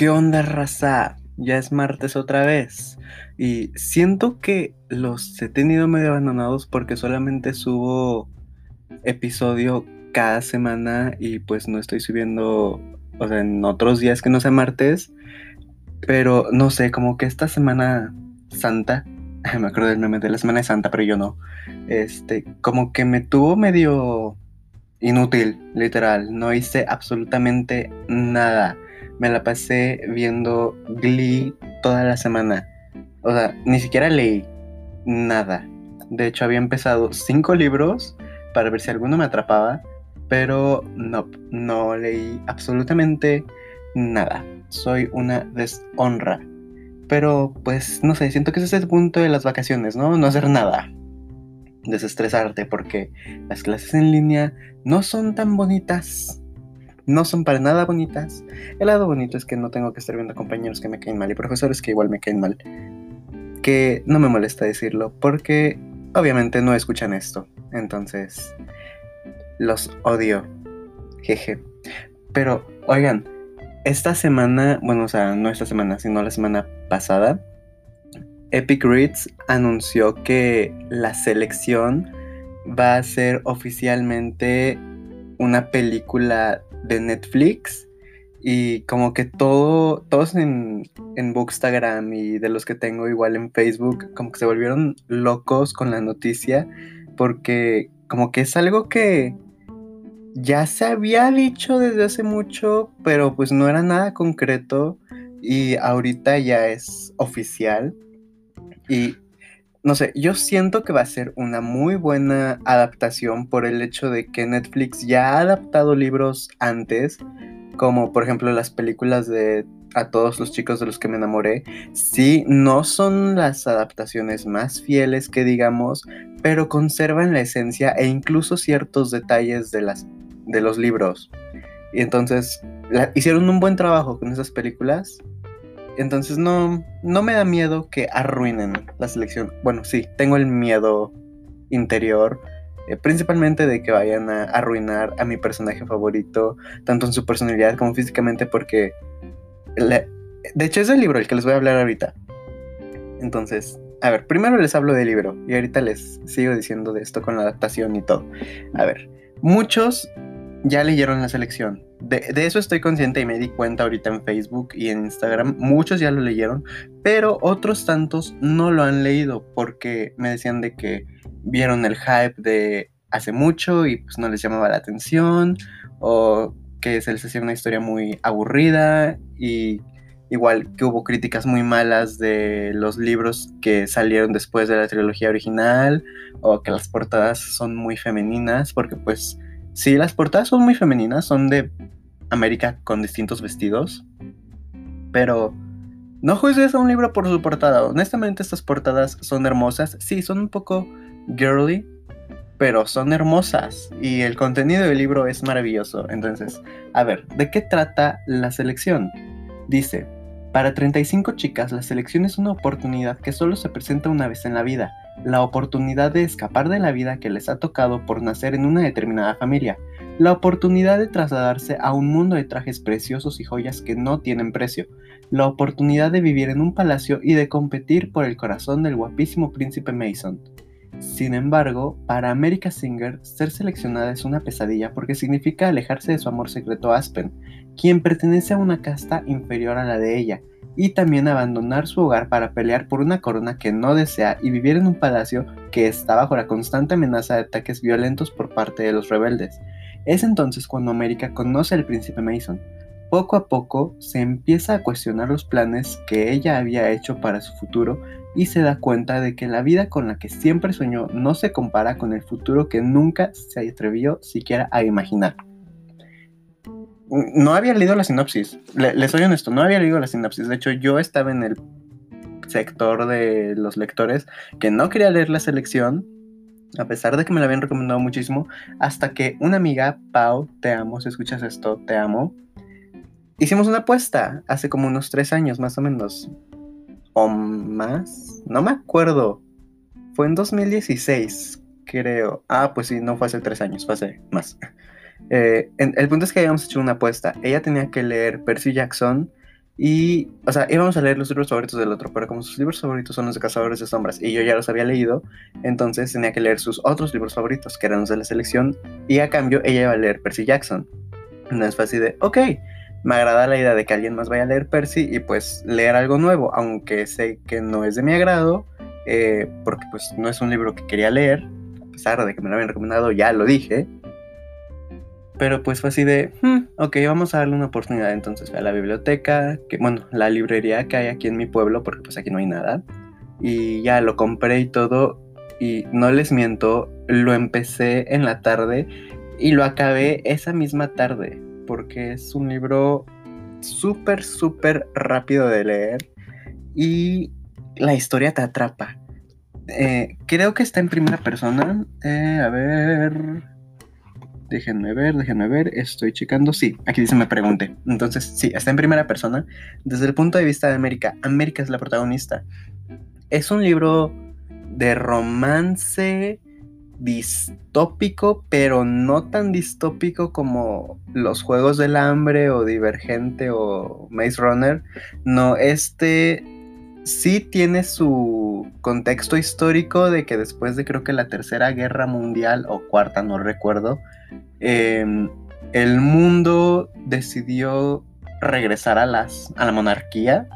¿Qué onda, raza? Ya es martes otra vez. Y siento que los he tenido medio abandonados porque solamente subo episodio cada semana y pues no estoy subiendo, o sea, en otros días que no sea martes. Pero no sé, como que esta semana santa, me acuerdo del meme de la semana de santa, pero yo no. Este, como que me tuvo medio inútil, literal. No hice absolutamente nada me la pasé viendo Glee toda la semana. O sea, ni siquiera leí nada. De hecho, había empezado cinco libros para ver si alguno me atrapaba, pero no, no leí absolutamente nada. Soy una deshonra. Pero pues no sé, siento que ese es el punto de las vacaciones, ¿no? No hacer nada. Desestresarte porque las clases en línea no son tan bonitas no son para nada bonitas. El lado bonito es que no tengo que estar viendo compañeros que me caen mal y profesores que igual me caen mal. Que no me molesta decirlo porque obviamente no escuchan esto. Entonces, los odio. Jeje. Pero, oigan, esta semana, bueno, o sea, no esta semana, sino la semana pasada, Epic Reads anunció que la selección va a ser oficialmente una película de Netflix y como que todo, todos en, en Bookstagram y de los que tengo igual en Facebook, como que se volvieron locos con la noticia porque como que es algo que ya se había dicho desde hace mucho, pero pues no era nada concreto y ahorita ya es oficial. Y no sé, yo siento que va a ser una muy buena adaptación por el hecho de que Netflix ya ha adaptado libros antes, como por ejemplo las películas de A todos los chicos de los que me enamoré. Sí, no son las adaptaciones más fieles que digamos, pero conservan la esencia e incluso ciertos detalles de, las, de los libros. Y entonces hicieron un buen trabajo con esas películas entonces no, no me da miedo que arruinen la selección. Bueno, sí, tengo el miedo interior, eh, principalmente de que vayan a arruinar a mi personaje favorito, tanto en su personalidad como físicamente, porque... de hecho es el libro el que les voy a hablar ahorita. Entonces, a ver, primero les hablo del libro y ahorita les sigo diciendo de esto con la adaptación y todo. A ver, muchos ya leyeron la selección. De, eso estoy consciente y me di cuenta ahorita en Facebook y en Instagram. Muchos ya lo leyeron, pero otros tantos no lo han leído porque me decían de que vieron el hype de hace mucho y pues no les llamaba la atención o que se les hacía una historia muy aburrida y igual que hubo críticas muy malas de los libros que salieron después de la trilogía original o que las portadas son muy femeninas porque pues Sí, las portadas son muy femeninas, son de América con distintos vestidos, pero no juzgues a un libro por su portada. Honestamente, estas portadas son hermosas. Sí, son un poco girly, pero son hermosas y el contenido del libro es maravilloso. Entonces, a ver, ¿de qué trata la selección? Dice, para 35 chicas, la selección es una oportunidad que solo se presenta una vez en la vida, la oportunidad de escapar de la vida que les ha tocado por nacer en una determinada familia, la oportunidad de trasladarse a un mundo de trajes preciosos y joyas que no tienen precio, la oportunidad de vivir en un palacio y de competir por el corazón del guapísimo príncipe Mason. Sin embargo, para America Singer, ser seleccionada es una pesadilla porque significa alejarse de su amor secreto Aspen, quien pertenece a una casta inferior a la de ella, y también abandonar su hogar para pelear por una corona que no desea y vivir en un palacio que está bajo la constante amenaza de ataques violentos por parte de los rebeldes. Es entonces cuando América conoce al príncipe Mason. Poco a poco se empieza a cuestionar los planes que ella había hecho para su futuro y se da cuenta de que la vida con la que siempre soñó no se compara con el futuro que nunca se atrevió siquiera a imaginar no había leído la sinopsis. Le, soy honesto, no había leído la sinopsis. De hecho, yo estaba en el sector de los lectores que no quería leer la selección, a pesar de que me la habían recomendado muchísimo, hasta que una amiga, Pau, te amo, si escuchas esto, te amo, hicimos una apuesta hace como unos tres años más o menos. O más, no me acuerdo. Fue en 2016, creo. Ah, pues sí, no fue hace tres años, fue hace más. Eh, el punto es que habíamos hecho una apuesta. Ella tenía que leer Percy Jackson Y, o sea, íbamos a leer los libros favoritos del otro, pero como sus libros favoritos son los de Cazadores de Sombras y yo ya los había leído, entonces tenía que leer sus otros libros favoritos, que eran los de la selección, y a cambio ella iba a leer Percy Jackson. Entonces fue así de, ok, me agrada la idea de que alguien más vaya a leer Percy y pues leer algo nuevo, aunque sé que no es de mi agrado, eh, porque pues no es un libro que quería leer, a pesar de que me lo habían recomendado, ya lo dije. Pero pues fue así de, hmm, ok, vamos a darle una oportunidad. Entonces fui a la biblioteca, que bueno, la librería que hay aquí en mi pueblo, porque pues aquí no hay nada. Y ya lo compré y todo. Y no les miento, lo empecé en la tarde y lo acabé esa misma tarde porque es un libro súper, súper rápido de leer y la historia te atrapa. Eh, creo que está en primera persona. Eh, a ver. Déjenme ver, déjenme ver. Estoy checando. Sí, aquí dice me pregunte. Entonces, sí, está en primera persona. Desde el punto de vista de América, América es la protagonista. Es un libro de romance distópico, pero no tan distópico como los Juegos del Hambre o Divergente o Maze Runner. No, este sí tiene su contexto histórico de que después de creo que la Tercera Guerra Mundial o Cuarta, no recuerdo, em, el mundo decidió regresar a, las, a la monarquía.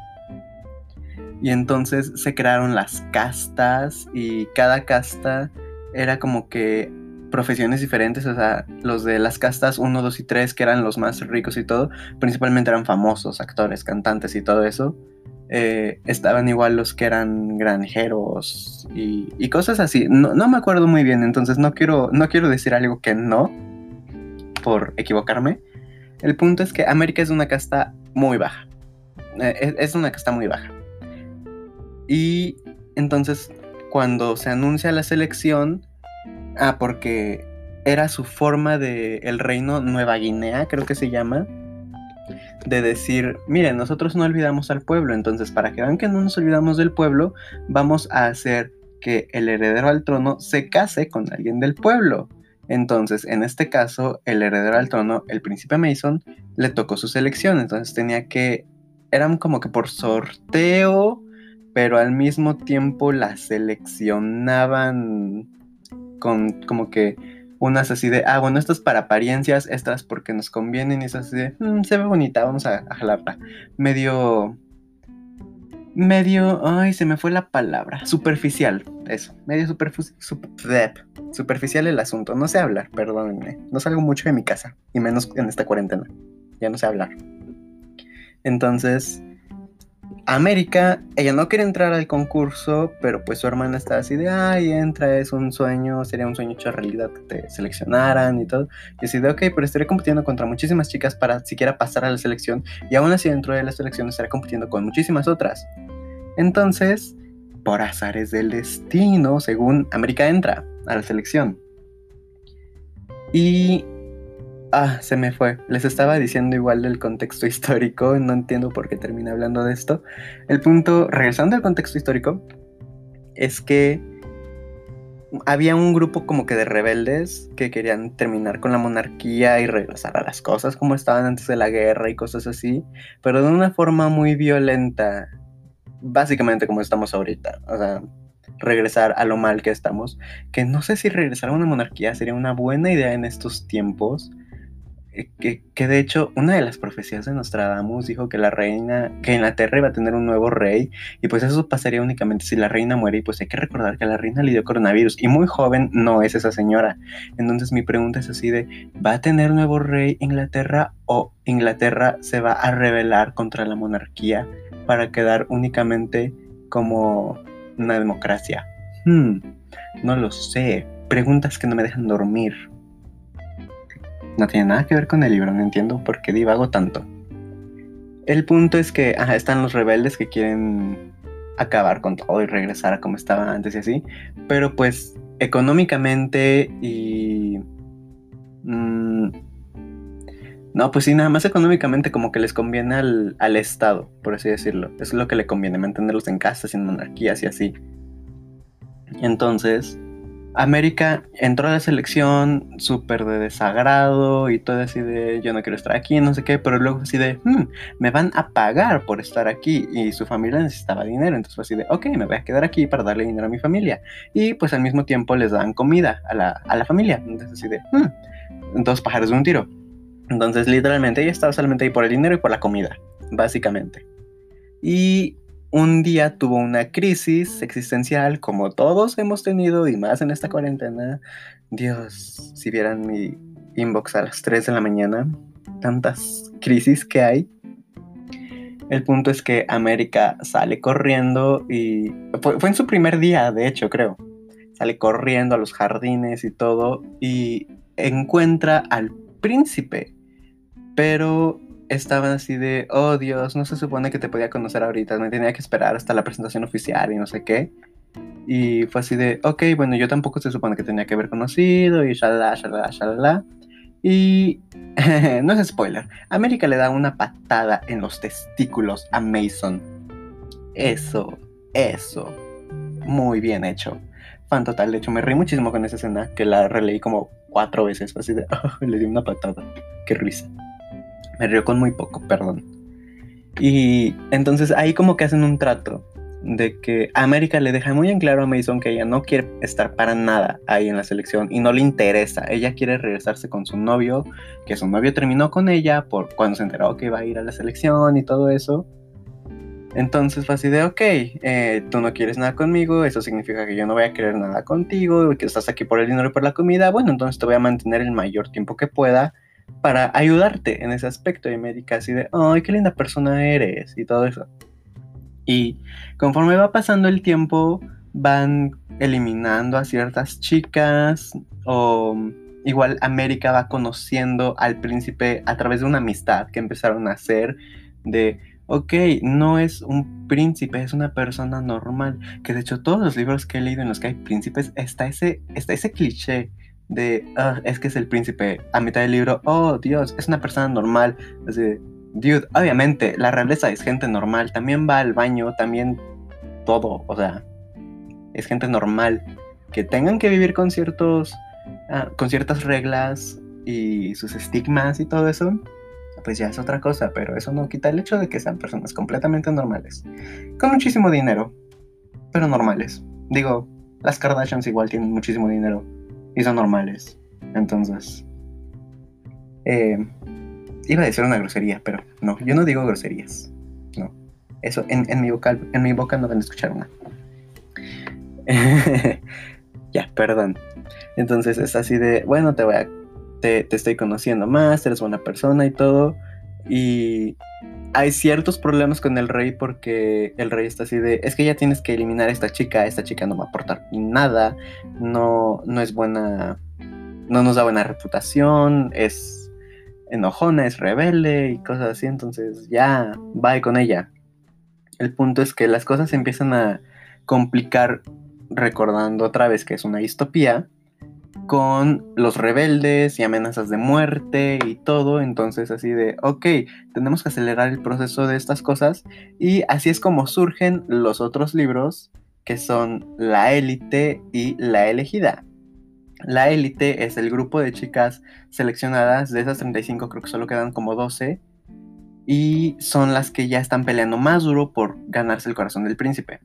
Y entonces se crearon las castas y cada casta era como que profesiones diferentes, o sea, los de las castas 1, 2 y 3, que eran los más ricos y todo, principalmente eran famosos, actores, cantantes y todo eso. Eh, estaban igual los que eran granjeros y, cosas así. No, me acuerdo muy bien, entonces no quiero, no quiero decir algo que no, por equivocarme. El punto es que América es una casta muy baja. Eh, es una casta muy baja. Y entonces cuando se anuncia la selección, ah, porque era su forma de el reino Nueva Guinea, creo que se llama, de decir, miren, nosotros no olvidamos al pueblo, entonces para que vean que no nos olvidamos del pueblo, vamos a hacer que el heredero al trono se case con alguien del pueblo. Entonces, en este caso, el heredero al trono, el príncipe Mason, le tocó su selección, entonces tenía que, eran como que por sorteo pero al mismo tiempo la seleccionaban con como que unas así de, ah, bueno, estas para apariencias, estas porque nos convienen y esas así de, mm, se ve bonita, vamos a, jalarla. Medio, medio, ay, se me fue la palabra, superficial, eso, medio superficial el asunto, no sé hablar, perdónenme, no salgo mucho de mi casa, y menos en esta cuarentena, ya no sé hablar. Entonces, América, ella no quiere entrar al concurso, pero pues su hermana está así de, ay, entra, es un sueño, sería un sueño hecho realidad que te seleccionaran y todo. Y así de, ok, pero estaré compitiendo contra muchísimas chicas para siquiera pasar a la selección, y aún así dentro de la selección estaré compitiendo con muchísimas otras. Entonces, por azares del destino, según América entra a la selección. Y Ah, se me fue. Les estaba diciendo igual del contexto histórico, no entiendo por qué terminé hablando de esto. El punto, regresando al contexto histórico, es que había un grupo como que de rebeldes que querían terminar con la monarquía y regresar a las cosas como estaban antes de la guerra y cosas así, pero de una forma muy violenta, básicamente como estamos ahorita, o sea, regresar a lo mal que estamos, que no sé si regresar a una monarquía sería una buena idea en estos tiempos, que, de hecho una de las profecías de Nostradamus dijo que la reina, que Inglaterra iba a tener un nuevo rey y pues eso pasaría únicamente si la reina muere y pues hay que recordar que la reina le dio coronavirus y muy joven no es esa señora. Entonces mi pregunta es así de, ¿va a tener nuevo rey Inglaterra o Inglaterra se va a rebelar contra la monarquía para quedar únicamente como una democracia? Hmm, no lo sé. Preguntas que no me dejan dormir. No tiene nada que ver con el libro, no entiendo por qué divago tanto. El punto es que están los rebeldes que quieren acabar con todo y regresar a como estaba antes y así. Pero pues económicamente y... Mm, no, pues sí, nada más económicamente como que les conviene al, al, Estado, por así decirlo. Es lo que le conviene, mantenerlos en casa, sin monarquías y así. Entonces, América entró a la selección súper de desagrado y todo así de yo no quiero estar aquí, no sé qué, pero luego así de hmm, me van a pagar por estar aquí y su familia necesitaba dinero, entonces fue así de ok, me voy a quedar aquí para darle dinero a mi familia y pues al mismo tiempo les dan comida a la, a la familia, entonces así de hmm, dos pájaros de un tiro. Entonces literalmente ella estaba solamente ahí por el dinero y por la comida, básicamente. Y un día tuvo una crisis existencial como todos hemos tenido y más en esta cuarentena. Dios, si vieran mi inbox a las 3 de la mañana, tantas crisis que hay. El punto es que América sale corriendo y fue, fue en su primer día, de hecho, creo. Sale corriendo a los jardines y todo y encuentra al príncipe. Pero estaban así de, oh Dios, no se supone que te podía conocer ahorita, me tenía que esperar hasta la presentación oficial y no sé qué. Y fue así de, ok, bueno, yo tampoco se supone que tenía que haber conocido y shalala, shalala, shalala. Y no es spoiler, América le da una patada en los testículos a Mason. Eso, eso, muy bien hecho. Fan total, de hecho me reí muchísimo con esa escena que la releí como cuatro veces, fue así de, oh, le di una patada, qué risa. Me río con muy poco, perdón. Y entonces ahí como que hacen un trato de que América le deja muy en claro a Mason que ella no quiere estar para nada ahí en la selección y no le interesa. Ella quiere regresarse con su novio, que su novio terminó con ella por cuando se enteró que iba a ir a la selección y todo eso. Entonces fue así de, ok, eh, tú no quieres nada conmigo, eso significa que yo no voy a querer nada contigo, que estás aquí por el dinero y por la comida, bueno, entonces te voy a mantener el mayor tiempo que pueda para ayudarte en ese aspecto. Y me así de, ay, qué linda persona eres y todo eso. Y conforme va pasando el tiempo, van eliminando a ciertas chicas o igual América va conociendo al príncipe a través de una amistad que empezaron a hacer de, ok, no es un príncipe, es una persona normal. Que de hecho todos los libros que he leído en los que hay príncipes está ese, está ese cliché de, ah, es que es el príncipe, a mitad del libro, oh Dios, es una persona normal. Así dude, obviamente, la realeza es gente normal, también va al baño, también todo, o sea, es gente normal. Que tengan que vivir con ciertos, ah, con ciertas reglas y sus estigmas y todo eso, pues ya es otra cosa, pero eso no quita el hecho de que sean personas completamente normales, con muchísimo dinero, pero normales. Digo, las Kardashians igual tienen muchísimo dinero, y son normales. Entonces, eh, iba a decir una grosería, pero no, yo no digo groserías. No, eso en, mi, vocal, en mi boca no van a escuchar una. ya, perdón. Entonces es así de, bueno, te voy a, te, te estoy conociendo más, eres buena persona y todo. Y hay ciertos problemas con el rey porque el rey está así de, es que ya tienes que eliminar a esta chica, esta chica no va a aportar nada, no, no es buena, no nos da buena reputación, es enojona, es rebelde y cosas así, entonces ya, bye con ella. El punto es que las cosas se empiezan a complicar recordando otra vez que es una distopía con los rebeldes y amenazas de muerte y todo. Entonces así de, ok, tenemos que acelerar el proceso de estas cosas. Y así es como surgen los otros libros que son La élite y La elegida. La élite es el grupo de chicas seleccionadas, de esas 35 creo que solo quedan como 12. Y son las que ya están peleando más duro por ganarse el corazón del príncipe.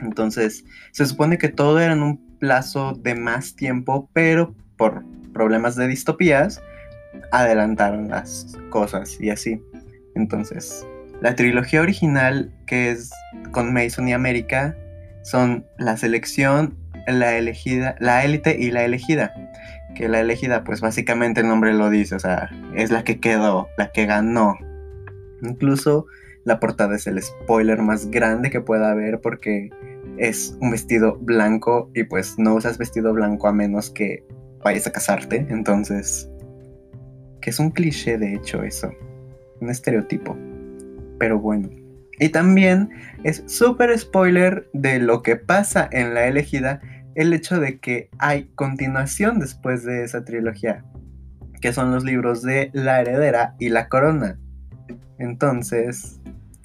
Entonces, se supone que todo era un plazo de más tiempo, pero por problemas de distopías, adelantaron las cosas y así. Entonces, la trilogía original, que es con Mason y América, son la selección, la elegida, la élite y la elegida. Que la elegida, pues básicamente el nombre lo dice, o sea, es la que quedó, la que ganó. Incluso la portada es el spoiler más grande que pueda haber porque es un vestido blanco y pues no usas vestido blanco a menos que vayas a casarte. Entonces, que es un cliché de hecho eso, un estereotipo. Pero bueno. Y también es súper spoiler de lo que pasa en la elegida el hecho de que hay continuación después de esa trilogía, que son los libros de La heredera y La corona. Entonces,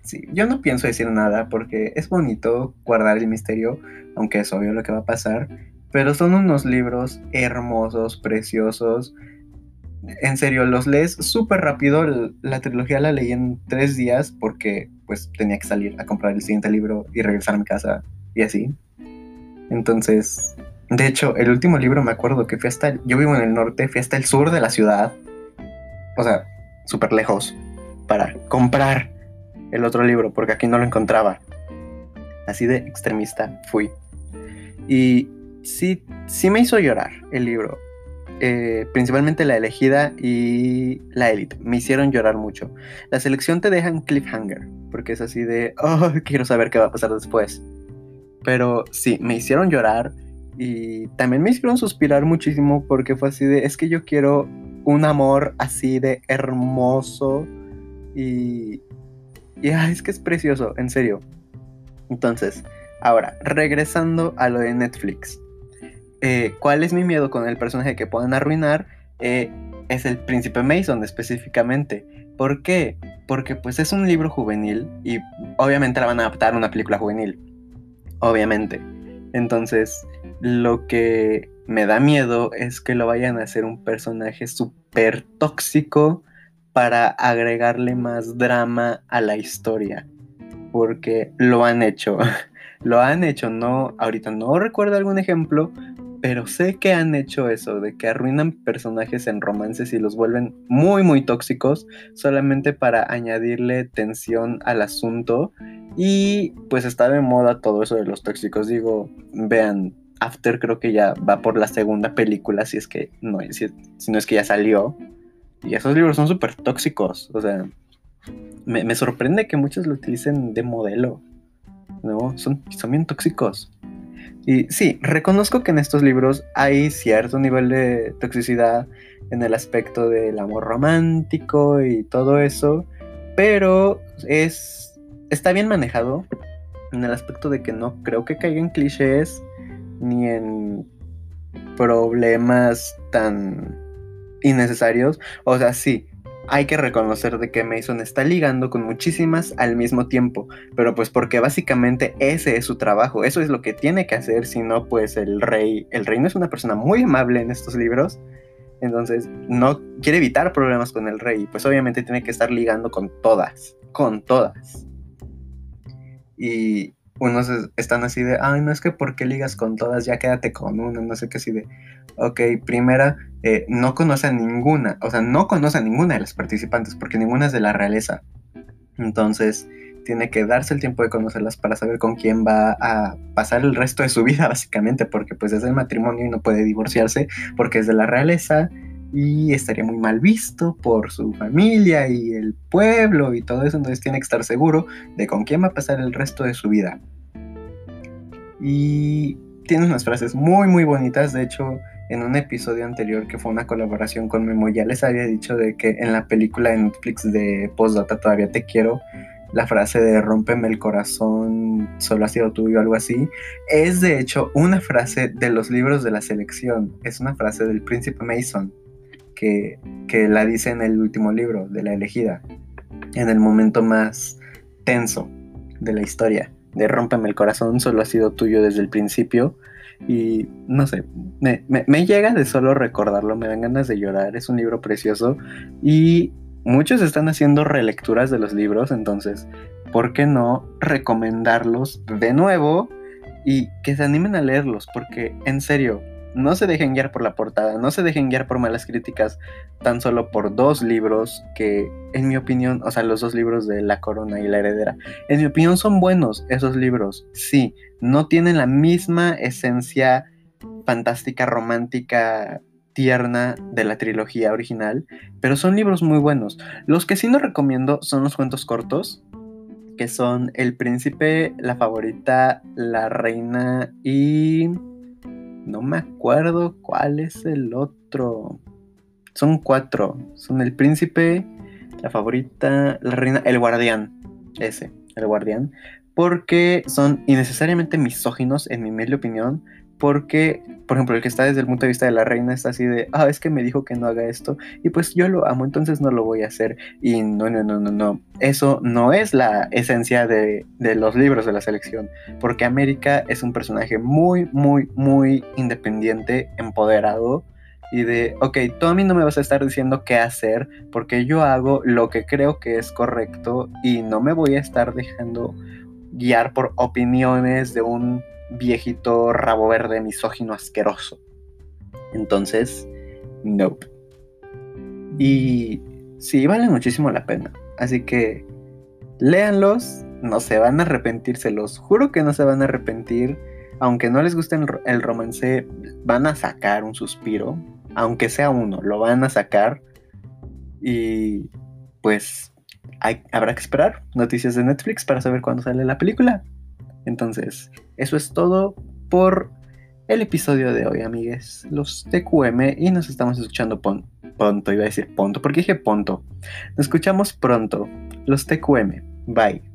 Sí, yo no pienso decir nada porque es bonito guardar el misterio, aunque es obvio lo que va a pasar, Pero son unos libros hermosos, preciosos. En serio, los lees súper rápido. La trilogía la leí en tres días porque pues tenía que salir a comprar el siguiente libro y regresar a mi casa y así. Entonces, de hecho, el último libro me acuerdo que fui hasta... Yo vivo en el norte, fui hasta el sur de la ciudad. O sea, súper lejos. Para comprar el otro libro porque aquí no lo encontraba. Así de extremista fui. Y sí, sí me hizo llorar el libro. Eh, principalmente la elegida y la élite. Me hicieron llorar mucho. La selección te deja en cliffhanger, porque es así de, oh, quiero saber qué va a pasar después. Pero sí, me hicieron llorar y también me hicieron suspirar muchísimo porque fue así de, es que yo quiero un amor así de hermoso y... Y es que es precioso, en serio. Entonces, ahora, regresando a lo de Netflix. Eh, ¿Cuál es mi miedo con el personaje que puedan arruinar? Eh, es el príncipe Mason específicamente. ¿Por qué? Porque pues es un libro juvenil y obviamente la van a adaptar a una película juvenil. Obviamente. Entonces, lo que me da miedo es que lo vayan a hacer un personaje súper tóxico para agregarle más drama a la historia. Porque lo han hecho. lo han hecho, no, ahorita no recuerdo algún ejemplo, pero sé que han hecho eso, de que arruinan personajes en romances y los vuelven muy, muy tóxicos, solamente para añadirle tensión al asunto. Y pues está de moda todo eso de los tóxicos. Digo, vean, After creo que ya va por la segunda película, si es que no, si, no es que ya salió. Y esos libros son súper tóxicos. O sea, me, me, sorprende que muchos lo utilicen de modelo. ¿No? Son, son bien tóxicos. Y sí, reconozco que en estos libros hay cierto nivel de toxicidad en el aspecto del amor romántico y todo eso, pero es está bien manejado en el aspecto de que no creo que caiga en clichés ni en problemas tan innecesarios. O sea, sí, hay que reconocer de que Mason está ligando con muchísimas al mismo tiempo, pero pues porque básicamente ese es su trabajo, eso es lo que tiene que hacer, si no pues el rey, el rey no es una persona muy amable en estos libros, entonces no quiere evitar problemas con el rey, pues obviamente tiene que estar ligando con todas, con todas. Y unos están así de, ay, no es que por qué ligas con todas, ya quédate con una, no sé qué así de, ok, primera, eh, no conoce a ninguna, o sea, no conoce a ninguna de las participantes porque ninguna es de la realeza. Entonces, tiene que darse el tiempo de conocerlas para saber con quién va a pasar el resto de su vida, básicamente, porque pues es el matrimonio y no puede divorciarse porque es de la realeza y estaría muy mal visto por su familia y el pueblo y todo eso, entonces tiene que estar seguro de con quién va a pasar el resto de su vida. Y tiene unas frases muy muy bonitas, de hecho en un episodio anterior que fue una colaboración con Memo ya les había dicho de que en la película de Netflix de Postdata Todavía Te Quiero, la frase de rómpeme el corazón, solo ha sido tuyo, algo así, es de hecho una frase de los libros de la selección, es una frase del príncipe Mason que, la dice en el último libro de la elegida, en el momento más tenso de la historia, de Rómpeme el corazón, solo ha sido tuyo desde el principio. Y no sé, me, me, llega de solo recordarlo, me dan ganas de llorar, es un libro precioso y muchos están haciendo relecturas de los libros, entonces, ¿por qué no recomendarlos de nuevo y que se animen a leerlos? Porque en serio, no se dejen guiar por la portada, no se dejen guiar por malas críticas, tan solo por dos libros que, en mi opinión, o sea, los dos libros de La Corona y La Heredera, en mi opinión son buenos esos libros, sí, no tienen la misma esencia fantástica, romántica, tierna de la trilogía original, pero son libros muy buenos. Los que sí no recomiendo son los cuentos cortos, que son El Príncipe, La Favorita, La Reina y no me acuerdo cuál es el otro. Son cuatro. Son el príncipe, la favorita, la reina, el guardián. Ese, el guardián. Porque son innecesariamente misóginos, en mi media opinión. Porque, por ejemplo, el que está desde el punto de vista de la reina está así de, ah, es que me dijo que no haga esto y pues yo lo amo, entonces no lo voy a hacer. Y no, no, no, no, no. Eso no es la esencia de, de los libros de la selección, porque América es un personaje muy, muy, muy independiente, empoderado y de, ok, tú a mí no me vas a estar diciendo qué hacer porque yo hago lo que creo que es correcto y no me voy a estar dejando guiar por opiniones de un viejito rabo verde misógino asqueroso. Entonces, nope. Y sí, vale muchísimo la pena. Así que léanlos, no se van a arrepentir, se los juro que no se van a arrepentir. Aunque no les guste el, romance, van a sacar un suspiro. Aunque sea uno, lo van a sacar. Y pues habrá que esperar noticias de Netflix para saber cuándo sale la película. Entonces, eso es todo por el episodio de hoy, amigues. Los TQM y nos estamos escuchando pronto. Iba a decir ponto, porque dije ponto. Nos escuchamos pronto. Los TQM. Bye.